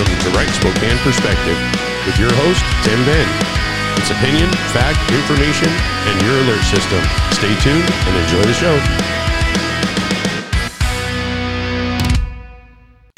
welcome to Right Spokane Perspective with your host, Tim Ben. It's opinion, fact, information, and your alert system. Stay tuned and enjoy the show.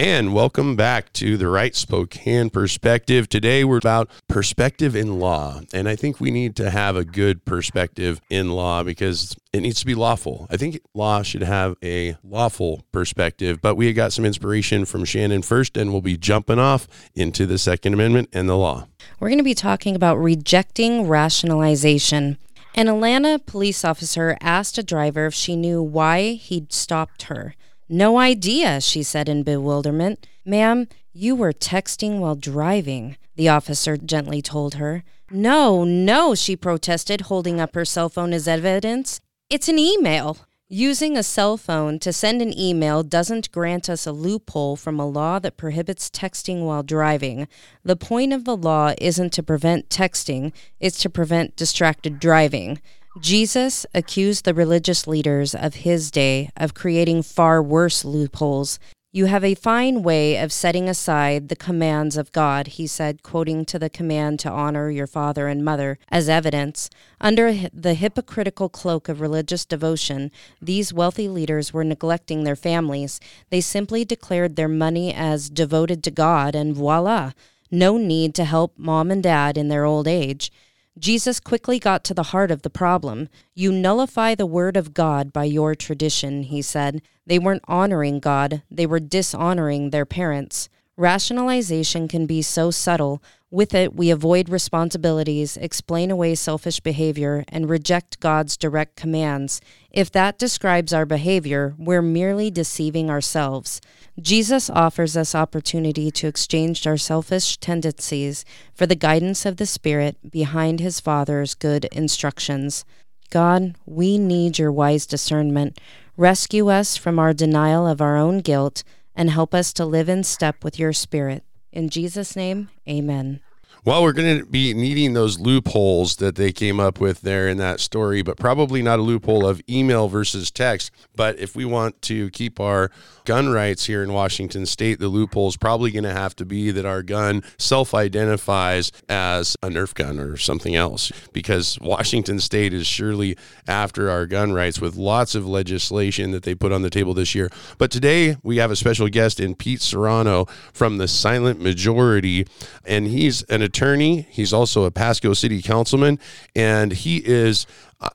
And welcome back to the Right Spokane Perspective. Today we're about perspective in law. And I think we need to have a good perspective in law because it needs to be lawful. I think law should have a lawful perspective, but we got some inspiration from Shannon first, and we'll be jumping off into the Second Amendment and the law. We're going to be talking about rejecting rationalization. An Atlanta police officer asked a driver if she knew why he'd stopped her. No idea, she said in bewilderment. Ma'am, you were texting while driving, the officer gently told her. No, no, she protested, holding up her cell phone as evidence. It's an email. Using a cell phone to send an email doesn't grant us a loophole from a law that prohibits texting while driving. The point of the law isn't to prevent texting, it's to prevent distracted driving. Jesus accused the religious leaders of his day of creating far worse loopholes. You have a fine way of setting aside the commands of God, he said, quoting to the command to honor your father and mother as evidence. Under the hypocritical cloak of religious devotion, these wealthy leaders were neglecting their families. They simply declared their money as devoted to God, and voila, no need to help mom and dad in their old age. Jesus quickly got to the heart of the problem. You nullify the word of God by your tradition, he said. They weren't honoring God, they were dishonoring their parents. Rationalization can be so subtle. With it, we avoid responsibilities, explain away selfish behavior, and reject God's direct commands. If that describes our behavior, we're merely deceiving ourselves. Jesus offers us opportunity to exchange our selfish tendencies for the guidance of the Spirit behind His Father's good instructions. God, we need your wise discernment. Rescue us from our denial of our own guilt and help us to live in step with your Spirit. In Jesus' name, amen. Well, we're going to be needing those loopholes that they came up with there in that story, but probably not a loophole of email versus text. But if we want to keep our gun rights here in Washington state, the loophole is probably going to have to be that our gun self identifies as a Nerf gun or something else, because Washington state is surely after our gun rights with lots of legislation that they put on the table this year. But today we have a special guest in Pete Serrano from the Silent Majority, and he's an attorney. He's also a Pasco City councilman, and he is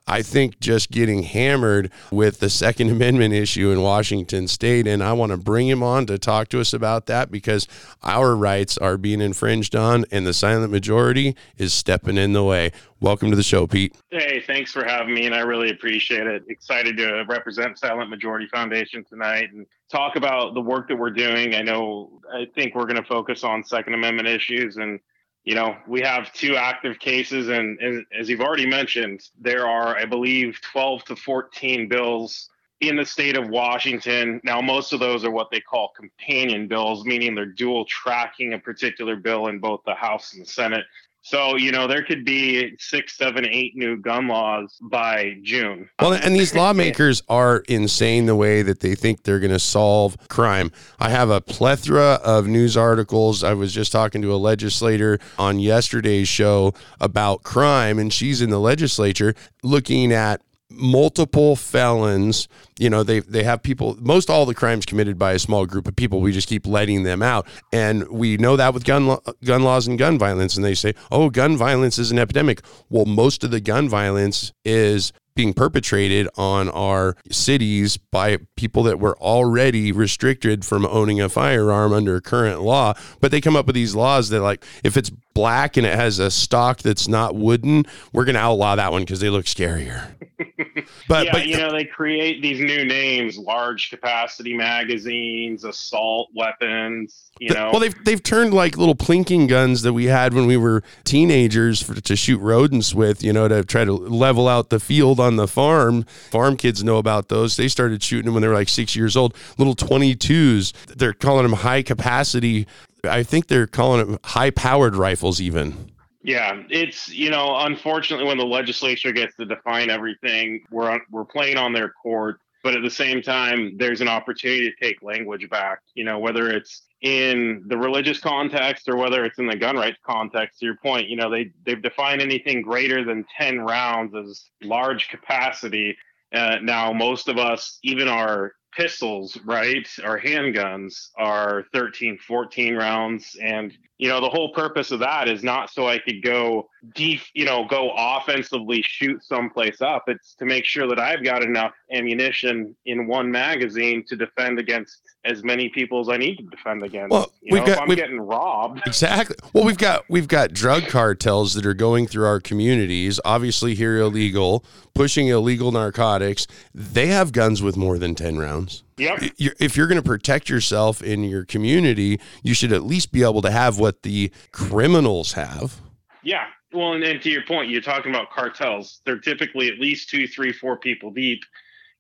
I think just getting hammered with the Second Amendment issue in Washington state. And I want to bring him on to talk to us about that because our rights are being infringed on and the silent majority is stepping in the way. Welcome to the show, Pete. Hey, thanks for having me. And I really appreciate it. Excited to represent Silent Majority Foundation tonight and talk about the work that we're doing. I know, I think we're going to focus on Second Amendment issues and you know, we have two active cases, and, and, as you've already mentioned, there are, I believe, 12 to 14 bills in the state of Washington. Now, most of those are what they call companion bills, meaning they're dual tracking a particular bill in both the House and the Senate. So, you know, there could be six, seven, eight new gun laws by June. Well, and these lawmakers are insane the way that they think they're going to solve crime. I have a plethora of news articles. I was just talking to a legislator on yesterday's show about crime, and she's in the legislature looking at multiple felons you know they they have people most all the crimes committed by a small group of people we just keep letting them out. And we know that with gun lo- gun laws and gun violence. And they say oh gun violence is an epidemic. Well most of the gun violence is being perpetrated on our cities by people that were already restricted from owning a firearm under current law. But they come up with these laws that, like, if it's black and it has a stock that's not wooden, we're going to outlaw that one because they look scarier. but yeah, but you know they create these new names: large capacity magazines, assault weapons. You know, well they've they've turned like little plinking guns that we had when we were teenagers for, to shoot rodents with. You know, to try to level out the field on the farm. Farm kids know about those. They started shooting them when they were like six years old. Little twenty twos. They're calling them high capacity. I think they're calling it high powered rifles even. Yeah, it's you know, unfortunately, when the legislature gets to define everything, we're on, we're playing on their court. But at the same time, there's an opportunity to take language back. You know, whether it's in the religious context or whether it's in the gun rights context to your point you know they they've defined anything greater than 10 rounds as large capacity uh, now most of us even our pistols right or handguns are 13 14 rounds and you know the whole purpose of that is not so i could go deep you know go offensively shoot someplace up it's to make sure that i've got enough ammunition in one magazine to defend against as many people as i need to defend against Well, you we've know, got- if i'm we've- getting robbed Exactly. Well, we've got we've got drug cartels that are going through our communities, obviously here illegal, pushing illegal narcotics. They have guns with more than 10 rounds. Yep if you're going to protect yourself in your community, you should at least be able to have what the criminals have. Yeah. Well, and, and to your point, you're talking about cartels. They're typically at least two, three, four people deep.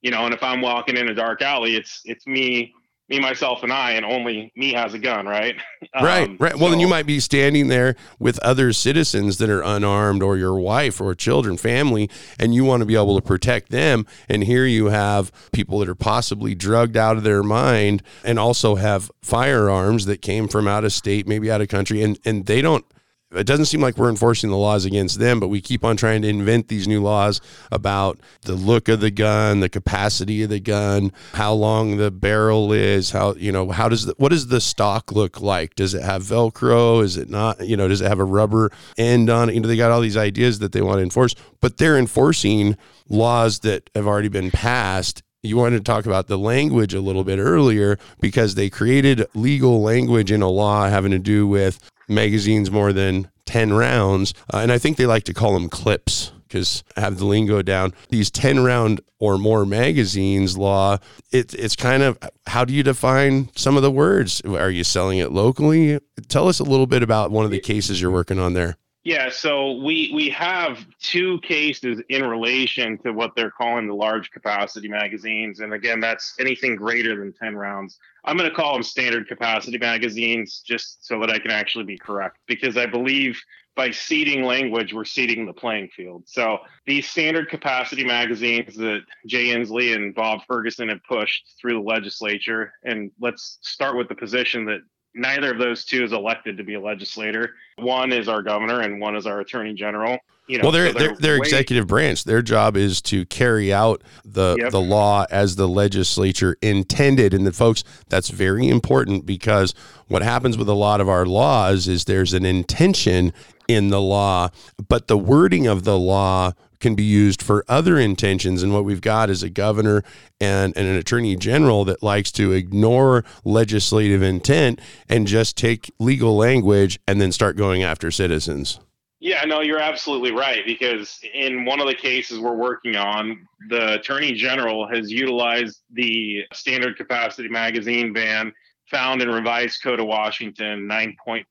You know, and if I'm walking in a dark alley, it's it's me, me, myself, and I, and only me has a gun, right? Right, Um, right. Well, then you might be standing there with other citizens that are unarmed, or your wife, or children, family, and you want to be able to protect them. And here you have people that are possibly drugged out of their mind, and also have firearms that came from out of state, maybe out of country, and and they don't. It doesn't seem like we're enforcing the laws against them, but we keep on trying to invent these new laws about the look of the gun, the capacity of the gun, how long the barrel is, how you know how does the, what does the stock look like? Does it have Velcro? Is it not? You know, does it have a rubber end on it? You know, they got all these ideas that they want to enforce, but they're enforcing laws that have already been passed you wanted to talk about the language a little bit earlier because they created legal language in a law having to do with magazines more than 10 rounds. Uh, and I think they like to call them clips because I have the lingo down. These 10 round or more magazines law, it, it's kind of how do you define some of the words? Are you selling it locally? Tell us a little bit about one of the cases you're working on there. Yeah, so we we have two cases in relation to what they're calling the large capacity magazines, and again, that's anything greater than ten rounds. I'm going to call them standard capacity magazines, just so that I can actually be correct, because I believe by ceding language, we're ceding the playing field. So these standard capacity magazines that Jay Inslee and Bob Ferguson have pushed through the legislature, and let's start with the position that neither of those two is elected to be a legislator. One is our governor, and one is our attorney general. You know, well, they're so they're, they're way- executive branch. Their job is to carry out the Yep. the law as the legislature intended. And the folks, that's very important because what happens with a lot of our laws is there's an intention in the law, but the wording of the law can be used for other intentions. And what we've got is a governor and, and an attorney general that likes to ignore legislative intent and just take legal language and then start going after citizens. Yeah, no, you're absolutely right. Because in one of the cases we're working on, the attorney general has utilized the standard capacity magazine ban found in revised code of Washington 9.41,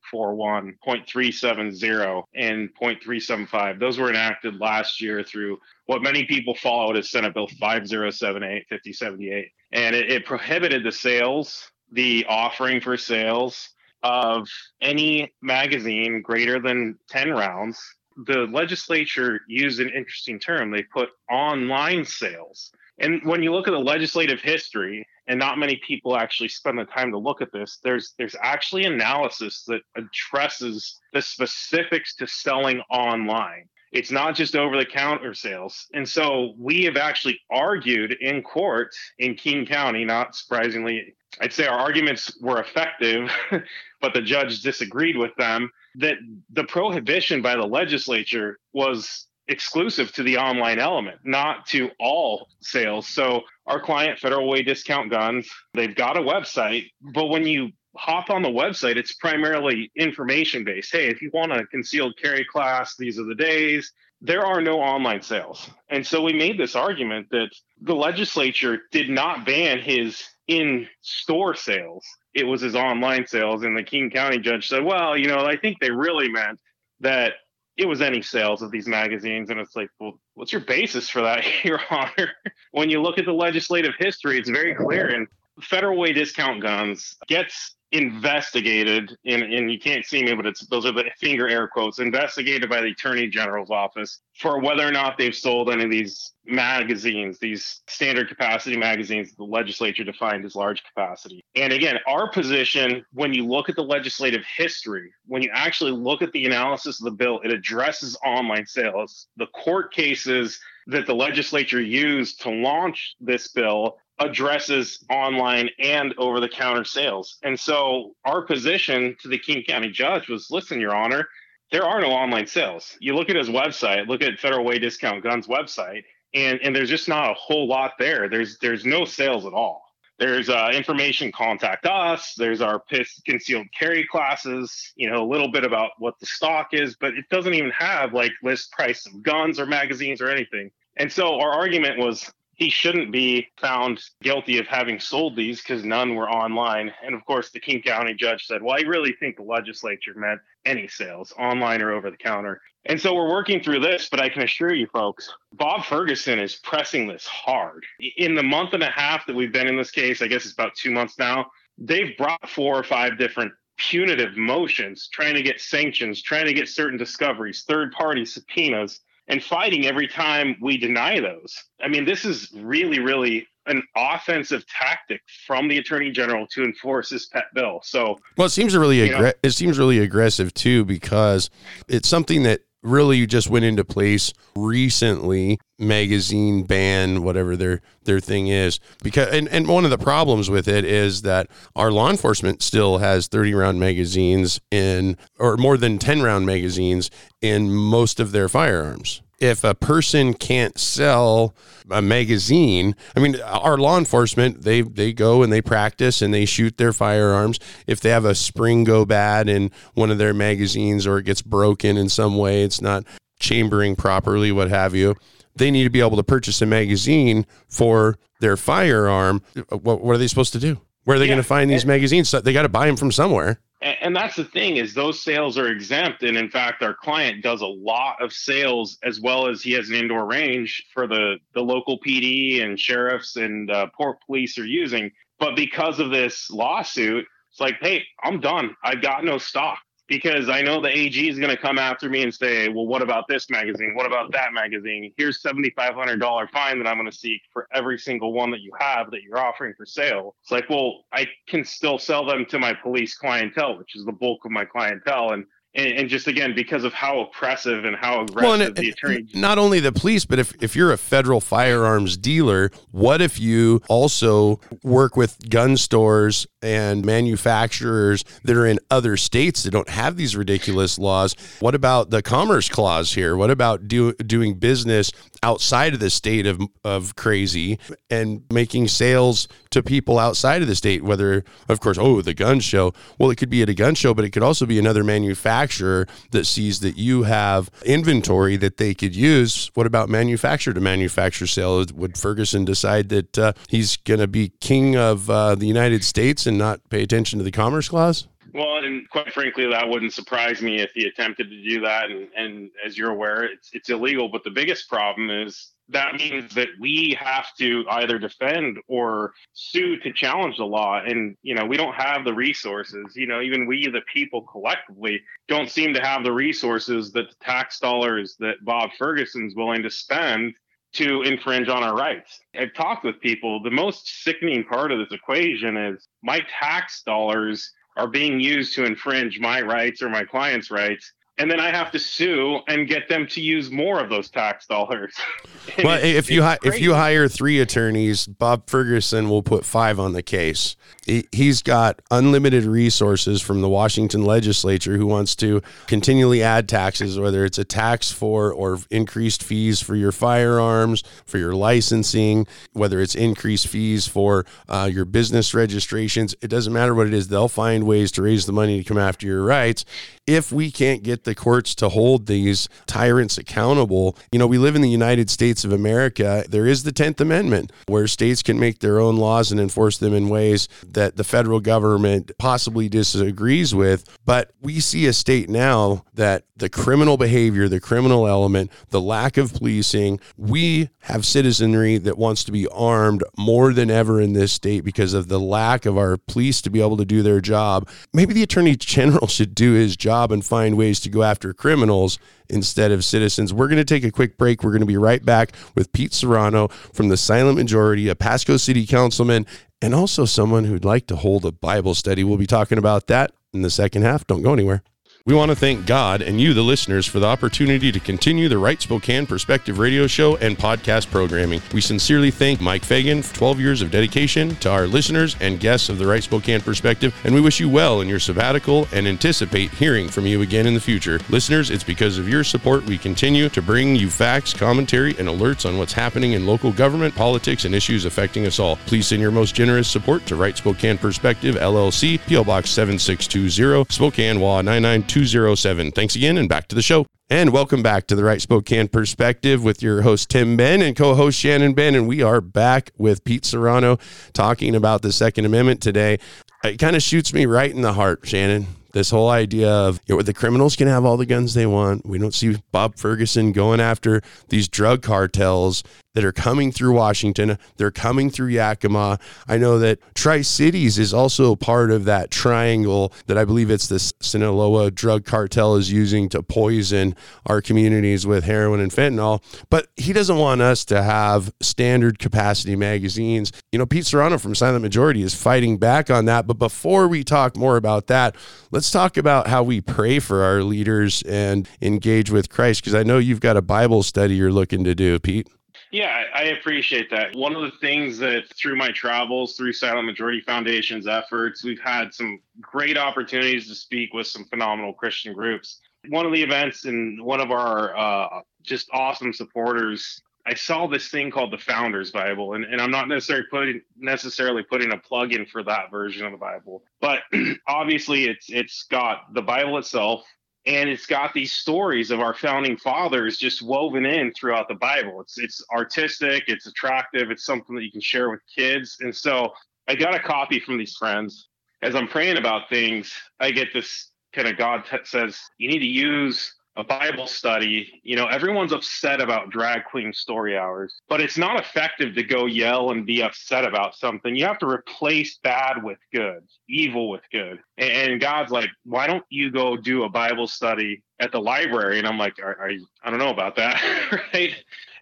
0.370, and 0.375. Those were enacted last year through what many people followed as Senate Bill 5078, 5078. And it, it prohibited the sales, the offering for sales, of any magazine greater than 10 rounds, the legislature used an interesting term. They put online sales. And when you look at the legislative history, and not many people actually spend the time to look at this, there's there's actually analysis that addresses the specifics to selling online. It's not just over the counter sales. And so we have actually argued in court in King County, not surprisingly, I'd say our arguments were effective, but the judge disagreed with them that the prohibition by the legislature was exclusive to the online element, not to all sales. So our client, Federal Way Discount Guns, they've got a website, but when you hop on the website, it's primarily information based. Hey, if you want a concealed carry class, these are the days. There are no online sales. And so we made this argument that the legislature did not ban his in store sales. It was his online sales. And the King County judge said, well, you know, I think they really meant that it was any sales of these magazines. And it's like, well, what's your basis for that, Your Honor? when you look at the legislative history, it's very clear. And Federal Way Discount Guns gets investigated, and, and you can't see me, but it's those are the finger air quotes, investigated by the Attorney General's office for whether or not they've sold any of these magazines, these standard capacity magazines the legislature defined as large capacity. And again, our position, when you look at the legislative history, when you actually look at the analysis of the bill, it addresses online sales. The court cases that the legislature used to launch this bill addresses online and over the counter sales. And so our position to the King County judge was listen, Your Honor, there are no online sales. You look at his website, look at Federal Way Discount Guns website, and, and there's just not a whole lot there. There's there's no sales at all. There's uh, information contact us. There's our concealed carry classes. You know a little bit about what the stock is, but it doesn't even have like list price of guns or magazines or anything. And so our argument was he shouldn't be found guilty of having sold these because none were online. And of course, the King County judge said, Well, I really think the legislature meant any sales, online or over the counter. And so we're working through this, but I can assure you folks, Bob Ferguson is pressing this hard. In the month and a half that we've been in this case, I guess it's about two months now, they've brought four or five different punitive motions trying to get sanctions, trying to get certain discoveries, third party subpoenas and fighting every time we deny those. I mean, this is really, really an offensive tactic from the attorney general to enforce this pet bill. So, well, it seems really aggra- it seems really aggressive too because it's something that really just went into place recently magazine ban whatever their their thing is. Because and, and one of the problems with it is that our law enforcement still has 30 round magazines in or more than 10 round magazines in most of their firearms if a person can't sell a magazine, I mean, our law enforcement they they go and they practice and they shoot their firearms. If they have a spring go bad in one of their magazines or it gets broken in some way, it's not chambering properly, what have you. They need to be able to purchase a magazine for their firearm. What, what are they supposed to do? Where are they yeah. going to find these magazines? They got to buy them from somewhere and that's the thing is those sales are exempt. And in fact our client does a lot of sales as well as he has an indoor range for the the local pd and sheriffs and uh, port police are using. But because of this lawsuit it's like hey i'm done. I've got no stock because I know the AG is going to come after me and say, well, what about this magazine? What about that magazine? Here's $7,500 fine that I'm going to seek for every single one that you have that you're offering for sale. It's like, well, I can still sell them to my police clientele, which is the bulk of my clientele. And and, and, just again because of how oppressive and how aggressive well, and the attorney. Not only the police, but if if you're a federal firearms dealer, what if you also work with gun stores and manufacturers that are in other states that don't have these ridiculous laws? What about the commerce clause here? What about do, doing business outside of the state of of crazy and making sales to people outside of the state? Whether, of course, oh, the gun show. Well, it could be at a gun show, but it could also be another manufacturer manufacturer that sees that you have inventory that they could use. What about manufacturer to manufacturer sale? Would Ferguson decide that uh, he's going to be king of uh, the United States and not pay attention to the Commerce Clause? Well, and quite frankly, that wouldn't surprise me if he attempted to do that. And, and as you're aware, it's, it's illegal. But the biggest problem is that means that we have to either defend or sue to challenge the law and you know we don't have the resources you know even we the people collectively don't seem to have the resources that the tax dollars that bob ferguson's willing to spend to infringe on our rights i've talked with people the most sickening part of this equation is my tax dollars are being used to infringe my rights or my client's rights and then I have to sue and get them to use more of those tax dollars. well, if you hi- if you hire three attorneys, Bob Ferguson will put five on the case. He, he's got unlimited resources from the Washington legislature who wants to continually add taxes, whether it's a tax for or increased fees for your firearms, for your licensing, whether it's increased fees for uh, your business registrations. It doesn't matter what it is; they'll find ways to raise the money to come after your rights. If we can't get the courts to hold these tyrants accountable. You know, we live in the United States of America. There is the 10th Amendment where states can make their own laws and enforce them in ways that the federal government possibly disagrees with. But we see a state now that the criminal behavior, the criminal element, the lack of policing, we have citizenry that wants to be armed more than ever in this state because of the lack of our police to be able to do their job. Maybe the attorney general should do his job and find ways to go after criminals instead of citizens. We're going to take a quick break. We're going to be right back with Pete Serrano from the Silent Majority, a Pasco City councilman, and also someone who'd like to hold a Bible study. We'll be talking about that in the second half. Don't go anywhere. We want to thank God and you, the listeners, for the opportunity to continue the Right Spokane Perspective radio show and podcast programming. We sincerely thank Mike Fagan for 12 years of dedication to our listeners and guests of the Right Spokane Perspective, and we wish you well in your sabbatical and anticipate hearing from you again in the future. Listeners, it's because of your support we continue to bring you facts, commentary, and alerts on what's happening in local government, politics, and issues affecting us all. Please send your most generous support to Right Spokane Perspective, LLC, PO Box 7620, Spokane, WA 992. 207. Thanks again, and back to the show. And welcome back to the Right Spokane Perspective with your host, Tim Ben, and co host Shannon Ben. And we are back with Pete Serrano talking about the Second Amendment today. It kind of shoots me right in the heart, Shannon. This whole idea of you know, the criminals can have all the guns they want. We don't see Bob Ferguson going after these drug cartels that are coming through Washington. They're coming through Yakima. I know that Tri Cities is also part of that triangle that I believe it's the Sinaloa drug cartel is using to poison our communities with heroin and fentanyl. But he doesn't want us to have standard capacity magazines. You know, Pete Serrano from Silent Majority is fighting back on that. But before we talk more about that, let's talk about how we pray for our leaders and engage with Christ. Because I know you've got a Bible study you're looking to do, Pete. Yeah, I appreciate that. One of the things that through my travels, through Silent Majority Foundation's efforts, we've had some great opportunities to speak with some phenomenal Christian groups. One of the events and one of our uh, just awesome supporters, I saw this thing called the Founders Bible, and, and I'm not necessarily putting necessarily putting a plug in for that version of the Bible, but obviously it's it's got the Bible itself, and it's got these stories of our founding fathers just woven in throughout the Bible. It's it's artistic, it's attractive, it's something that you can share with kids. And so I got a copy from these friends. As I'm praying about things, I get this kind of God t- says you need to use a Bible study, you know, everyone's upset about drag queen story hours, but it's not effective to go yell and be upset about something. You have to replace bad with good, evil with good. And, God's like, why don't you go do a Bible study at the library? And I'm like, are you, I don't know about that, right?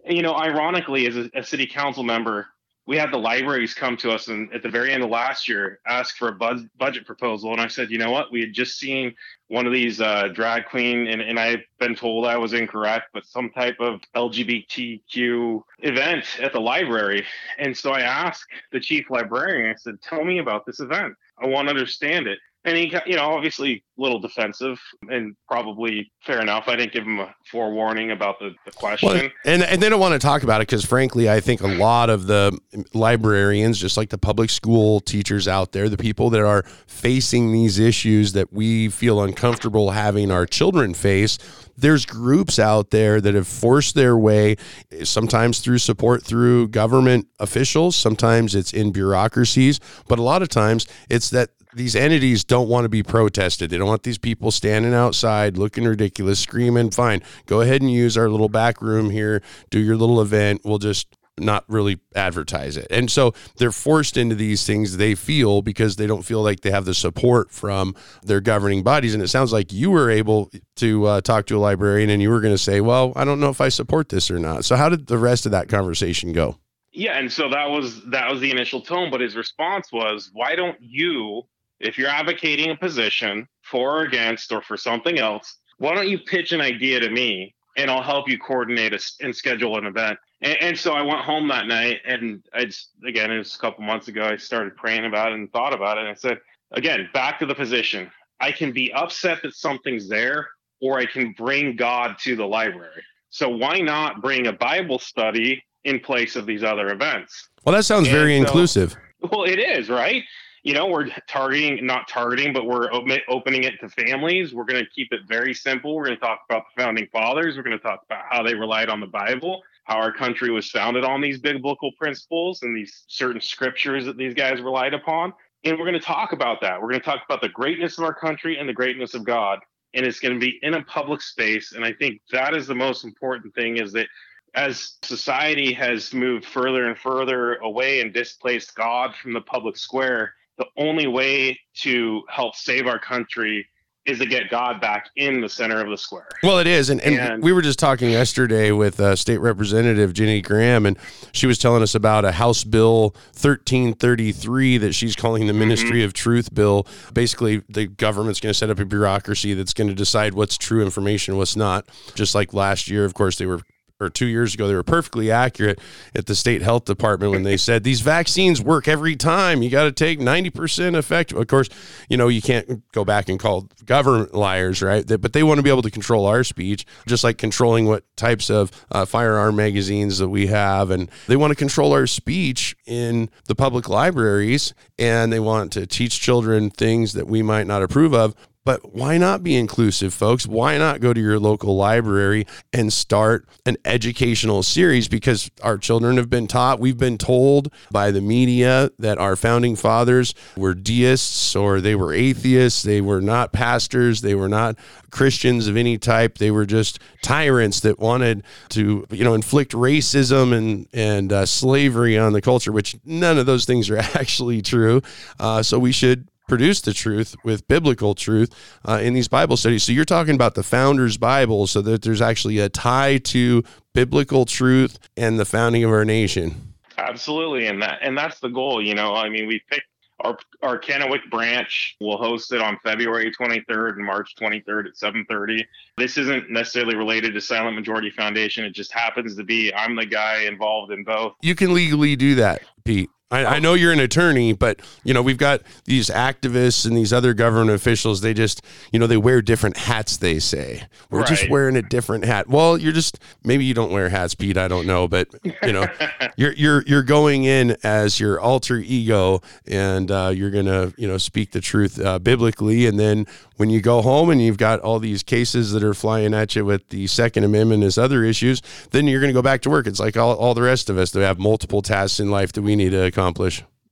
You know, ironically, as a, a city council member, we had the libraries come to us and at the very end of last year ask for a bud- budget proposal. And i said you know what? We had just seen one of these uh, drag queen and, and i've been told i was incorrect but some type of lgbtq event at the library. And so i asked the chief librarian i said tell me about this event. I want to understand it. And he, you know, obviously little defensive and probably fair enough. I didn't give him a forewarning about the, the question. Well, and, and they don't want to talk about it because, frankly, I think a lot of the librarians, just like the public school teachers out there, the people that are facing these issues that we feel uncomfortable having our children face, there's groups out there that have forced their way, sometimes through support through government officials, sometimes it's in bureaucracies, but a lot of times it's that these entities don't want to be protested. They don't want these people standing outside looking ridiculous, screaming. Fine, go ahead and use our little back room here, do your little event. We'll just not really advertise it. And so they're forced into these things they feel because they don't feel like they have the support from their governing bodies. And it sounds like you were able to uh, talk to a librarian and you were going to say, well, I don't know if I support this or not. So how did the rest of that conversation go? Yeah, and so that was that was the initial tone, but his response was, "Why don't you if you're advocating a position for or against or for something else, why don't you pitch an idea to me and I'll help you coordinate a, and schedule an event. And, and, so I went home that night and I just, again, it was a couple months ago, I started praying about it and thought about it. And I said, again, back to the position. I can be upset that something's there or I can bring God to the library. So why not bring a Bible study in place of these other events? Well, that sounds very so, inclusive. Well, it is, right? You know, we're targeting, not targeting, but we're opening it to families. We're going to keep it very simple. We're going to talk about the founding fathers. We're going to talk about how they relied on the Bible, how our country was founded on these biblical principles and these certain scriptures that these guys relied upon. And we're going to talk about that. We're going to talk about the greatness of our country and the greatness of God. And it's going to be in a public space. And I think that is the most important thing is that as society has moved further and further away and displaced God from the public square, the only way to help save our country is to get God back in the center of the square. Well, it is. And, and, and we were just talking yesterday with uh, State Representative Jenny Graham, and she was telling us about a House Bill 1333 that she's calling the Ministry mm-hmm. of Truth Bill. Basically, the government's going to set up a bureaucracy that's going to decide what's true information, what's not. Just like last year, of course, they were or two years ago, they were perfectly accurate at the state health department when they said these vaccines work every time. You got to take 90% effective. Of course, you know, you can't go back and call government liars, right? But they want to be able to control our speech, just like controlling what types of uh, firearm magazines that we have. And they want to control our speech in the public libraries and they want to teach children things that we might not approve of. But why not be inclusive, folks? Why not go to your local library and start an educational series? Because our children have been taught, we've been told by the media that our founding fathers were deists or they were atheists. They were not pastors. They were not Christians of any type. They were just tyrants that wanted to, you know, inflict racism and and uh, slavery on the culture, which none of those things are actually true. Uh, so we should produce the truth with biblical truth uh, in these Bible studies. So you're talking about the Founders Bible, so that there's actually a tie to biblical truth and the founding of our nation. Absolutely, and that and that's the goal. You know, I mean, we picked our our Kennewick branch will host it on February 23rd and March 23rd at 7:30. This isn't necessarily related to Silent Majority Foundation. It just happens to be I'm the guy involved in both. You can legally do that, Pete. I, I, know you're an attorney, but you know we've got these activists and these other government officials. They just, you know, they wear different hats. They say we're right. just wearing a different hat. Well, you're just maybe you don't wear hats, Pete. I don't know, but you know, you're you're you're going in as your alter ego, and uh, you're gonna you know speak the truth uh, biblically, and then when you go home and you've got all these cases that are flying at you with the Second Amendment as other issues, then you're going to go back to work. It's like all, all the rest of us that have multiple tasks in life that we need to accomplish.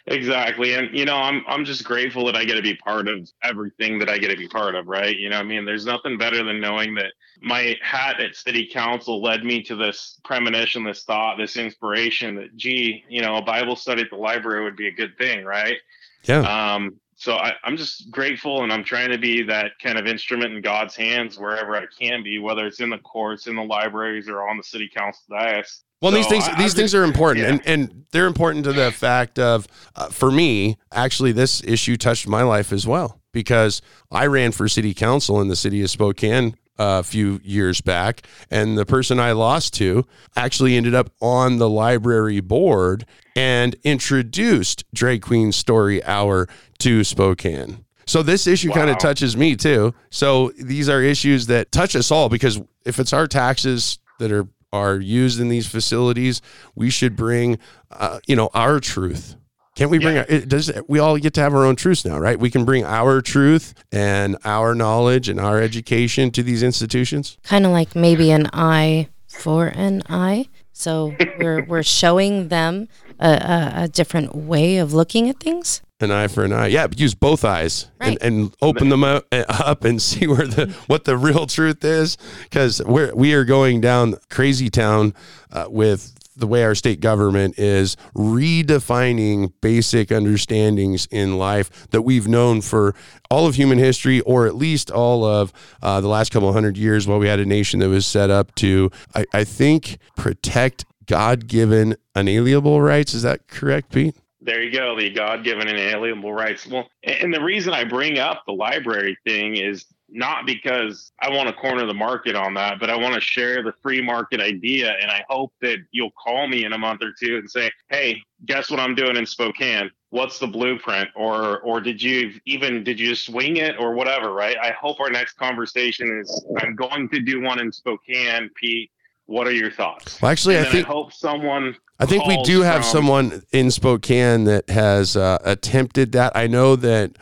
Exactly. And you know, I'm I'm just grateful that I get to be part of everything that I get to be part of, right? You know, I mean, there's nothing better than knowing that my hat at city council led me to this premonition, this thought, this inspiration that gee, you know, a Bible study at the library would be a good thing, right? Yeah. Um, so I, am just grateful and I'm trying to be that kind of instrument in God's hands wherever I can be, whether it's in the courts, in the libraries, or on the city council dais. Well, so these things I, these things are important, yeah. and and they're important to the fact of, uh, for me, actually, this issue touched my life as well because I ran for city council in the city of Spokane a few years back, and the person I lost to actually ended up on the library board and introduced Drag Queen Story Hour to Spokane. So this issue wow. kind of touches me too. So these are issues that touch us all because if it's our taxes that are are used in these facilities, we should bring, uh, you know, our truth can't we bring yeah. our, it does we all get to have our own truths now, right? We can bring our truth and our knowledge and our education to these institutions. Kind of like maybe an eye for an eye. So we're we're showing them a, a, a, different way of looking at things. An eye for an eye, yeah. Use both eyes right. and, and open them up, up and see where the what the real truth is, because we're we are going down crazy town uh, with the way our state government is redefining basic understandings in life that we've known for all of human history, or at least all of uh, the last couple hundred years while we had a nation that was set up to, I, I think, protect God given unalienable rights. Is that correct, Pete? There you go, the God given inalienable rights. Well, and the reason I bring up the library thing is not because I want to corner the market on that, but I want to share the free market idea. And I hope that you'll call me in a month or two and say, hey, guess what I'm doing in Spokane? What's the blueprint? Or or did you even did you swing it or whatever, right? I hope our next conversation is I'm going to do one in Spokane, Pete. What are your thoughts? Well, actually, I think I hope someone I think we do have someone in Spokane that has uh, attempted that. I know that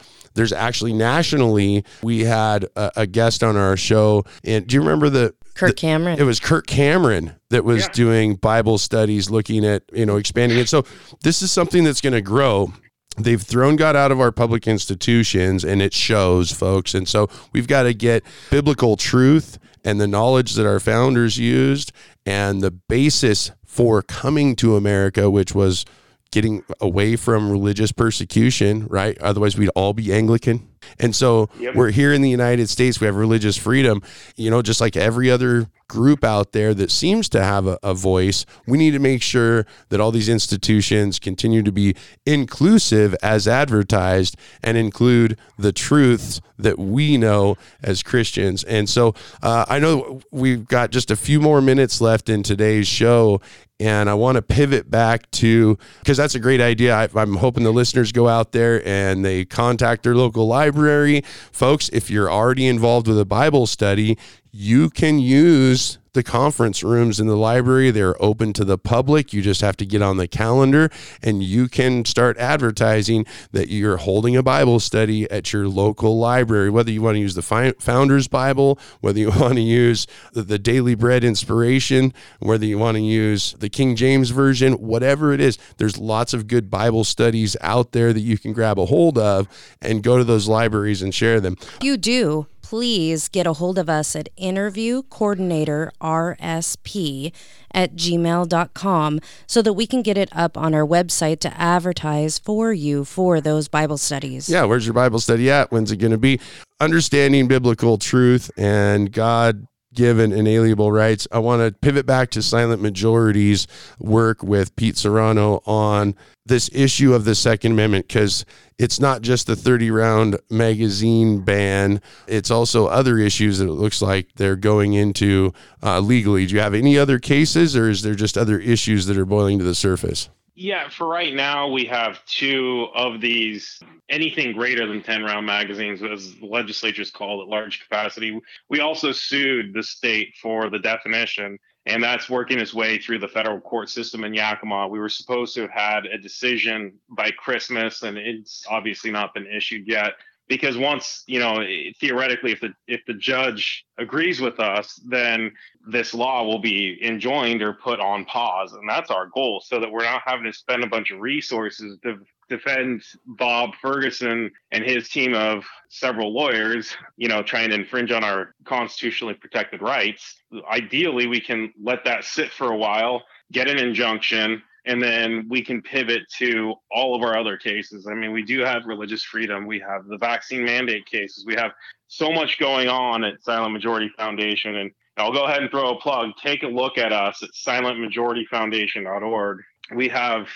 there's actually nationally, we had a, a guest on our show. And do you remember the Kirk Cameron. it was Kirk Cameron that was Yeah. doing Bible studies, looking at, you know, expanding it. So this is something that's going to grow. They've thrown God out of our public institutions and it shows, folks. And so we've got to get biblical truth and the knowledge that our founders used and the basis for coming to America, which was getting away from religious persecution, right? Otherwise, we'd all be Anglican. And so Yep. we're here in the United States, we have religious freedom, you know, just like every other group out there that seems to have a, a voice. We need to make sure that all these institutions continue to be inclusive as advertised and include the truths that we know as Christians. And so uh, I know we've got just a few more minutes left in today's show. And I want to pivot back to because that's a great idea. I, I'm hoping the listeners go out there and they contact their local library. Folks, if you're already involved with a Bible study, you can use the conference rooms in the library. They're open to the public. You just have to get on the calendar and you can start advertising that you're holding a Bible study at your local library, whether you want to use the Founders Bible, whether you want to use the, Daily Bread Inspiration, whether you want to use the King James Version, whatever it is. There's lots of good Bible studies out there that you can grab a hold of and go to those libraries and share them. You do, please get a hold of us at interview coordinator rsp at gmail.com so that we can get it up on our website to advertise for you for those Bible studies. Yeah, where's your Bible study at? When's it going to be? Understanding biblical truth and God given inalienable rights. I want to pivot back to Silent Majority's work with Pete Serrano on this issue of the Second Amendment because it's not just the 30 round magazine ban, it's also other issues that it looks like they're going into uh, legally. Do you have any other cases or is there just other issues that are boiling to the surface? Yeah, for right now, we have two of these anything greater than 10 round magazines, as the legislatures call it, large capacity. We also sued the state for the definition, and that's working its way through the federal court system in Yakima. We were supposed to have had a decision by Christmas, and it's obviously not been issued yet. Because once, you know, theoretically, if the if the judge agrees with us, then this law will be enjoined or put on pause, and that's our goal, so that we're not having to spend a bunch of resources to defend Bob Ferguson and his team of several lawyers, you know, trying to infringe on our constitutionally protected rights. Ideally, we can let that sit for a while, get an injunction, and then we can pivot to all of our other cases. I mean, we do have religious freedom, we have the vaccine mandate cases, we have so much going on at Silent Majority Foundation. And I'll go ahead and throw a plug. Take a look at us at silentmajorityfoundation.org. We have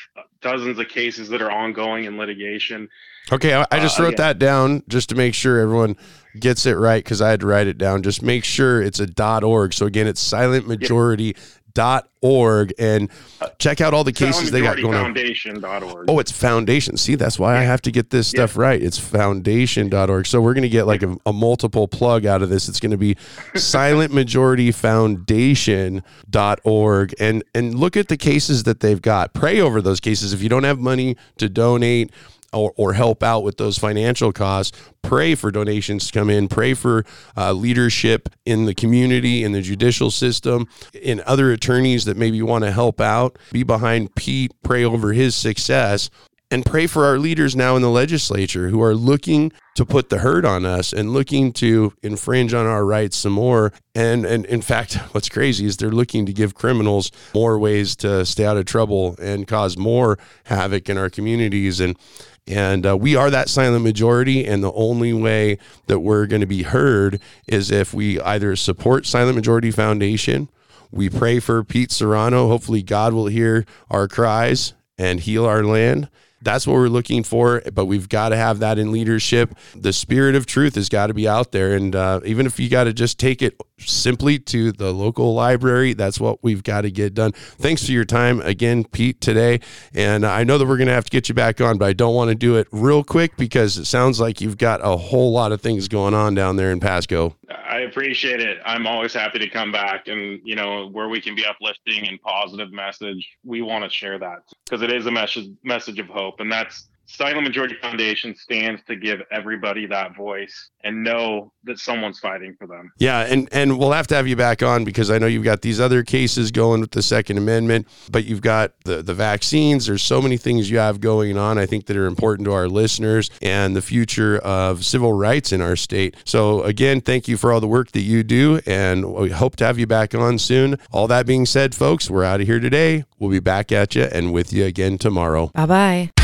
dozens of cases that are ongoing in litigation. Okay, I, I just Uh, wrote yeah. that down just to make sure everyone gets it right because I had to write it down. Just make sure it's a .org. So again, it's silentmajority.org and check out all the cases they got going on. Foundation.org. Oh, it's foundation. See, that's why I have to get this stuff right. It's foundation.org. So we're going to get like a, a multiple plug out of this. It's going to be silentmajorityfoundation.org and and look at the cases that they've got. Pray over those cases. If you don't have money to donate or, or help out with those financial costs, pray for donations to come in. Pray for uh, leadership in the community, in the judicial system, in other attorneys that maybe want to help out. Be behind Pete. Pray over his success. And pray for our leaders now in the legislature who are looking to put the hurt on us and looking to infringe on our rights some more. And and in fact, what's crazy is they're looking to give criminals more ways to stay out of trouble and cause more havoc in our communities. And and uh, we are that silent majority. And the only way that we're going to be heard is if we either support Silent Majority Foundation, we pray for Pete Serrano. Hopefully, God will hear our cries and heal our land. That's what we're looking for, but we've got to have that in leadership. The spirit of truth has got to be out there. And uh, even if you got to just take it simply to the local library. That's what we've got to get done. Thanks for your time again, Pete, today. And I know that we're going to have to get you back on, but I don't want to do it real quick because it sounds like you've got a whole lot of things going on down there in Pasco. I appreciate it. I'm always happy to come back and, you know, where we can be uplifting and positive message, we want to share that because it is a message message of hope and that's Silent Majority Foundation stands to give everybody that voice and know that someone's fighting for them. Yeah, and and we'll have to have you back on because I know you've got these other cases going with the Second Amendment, but you've got the the vaccines. There's so many things you have going on. I think that are important to our listeners and the future of civil rights in our state. So again, thank you for all the work that you do, and we hope to have you back on soon. All that being said, folks, we're out of here today. We'll be back at you and with you again tomorrow. Bye bye.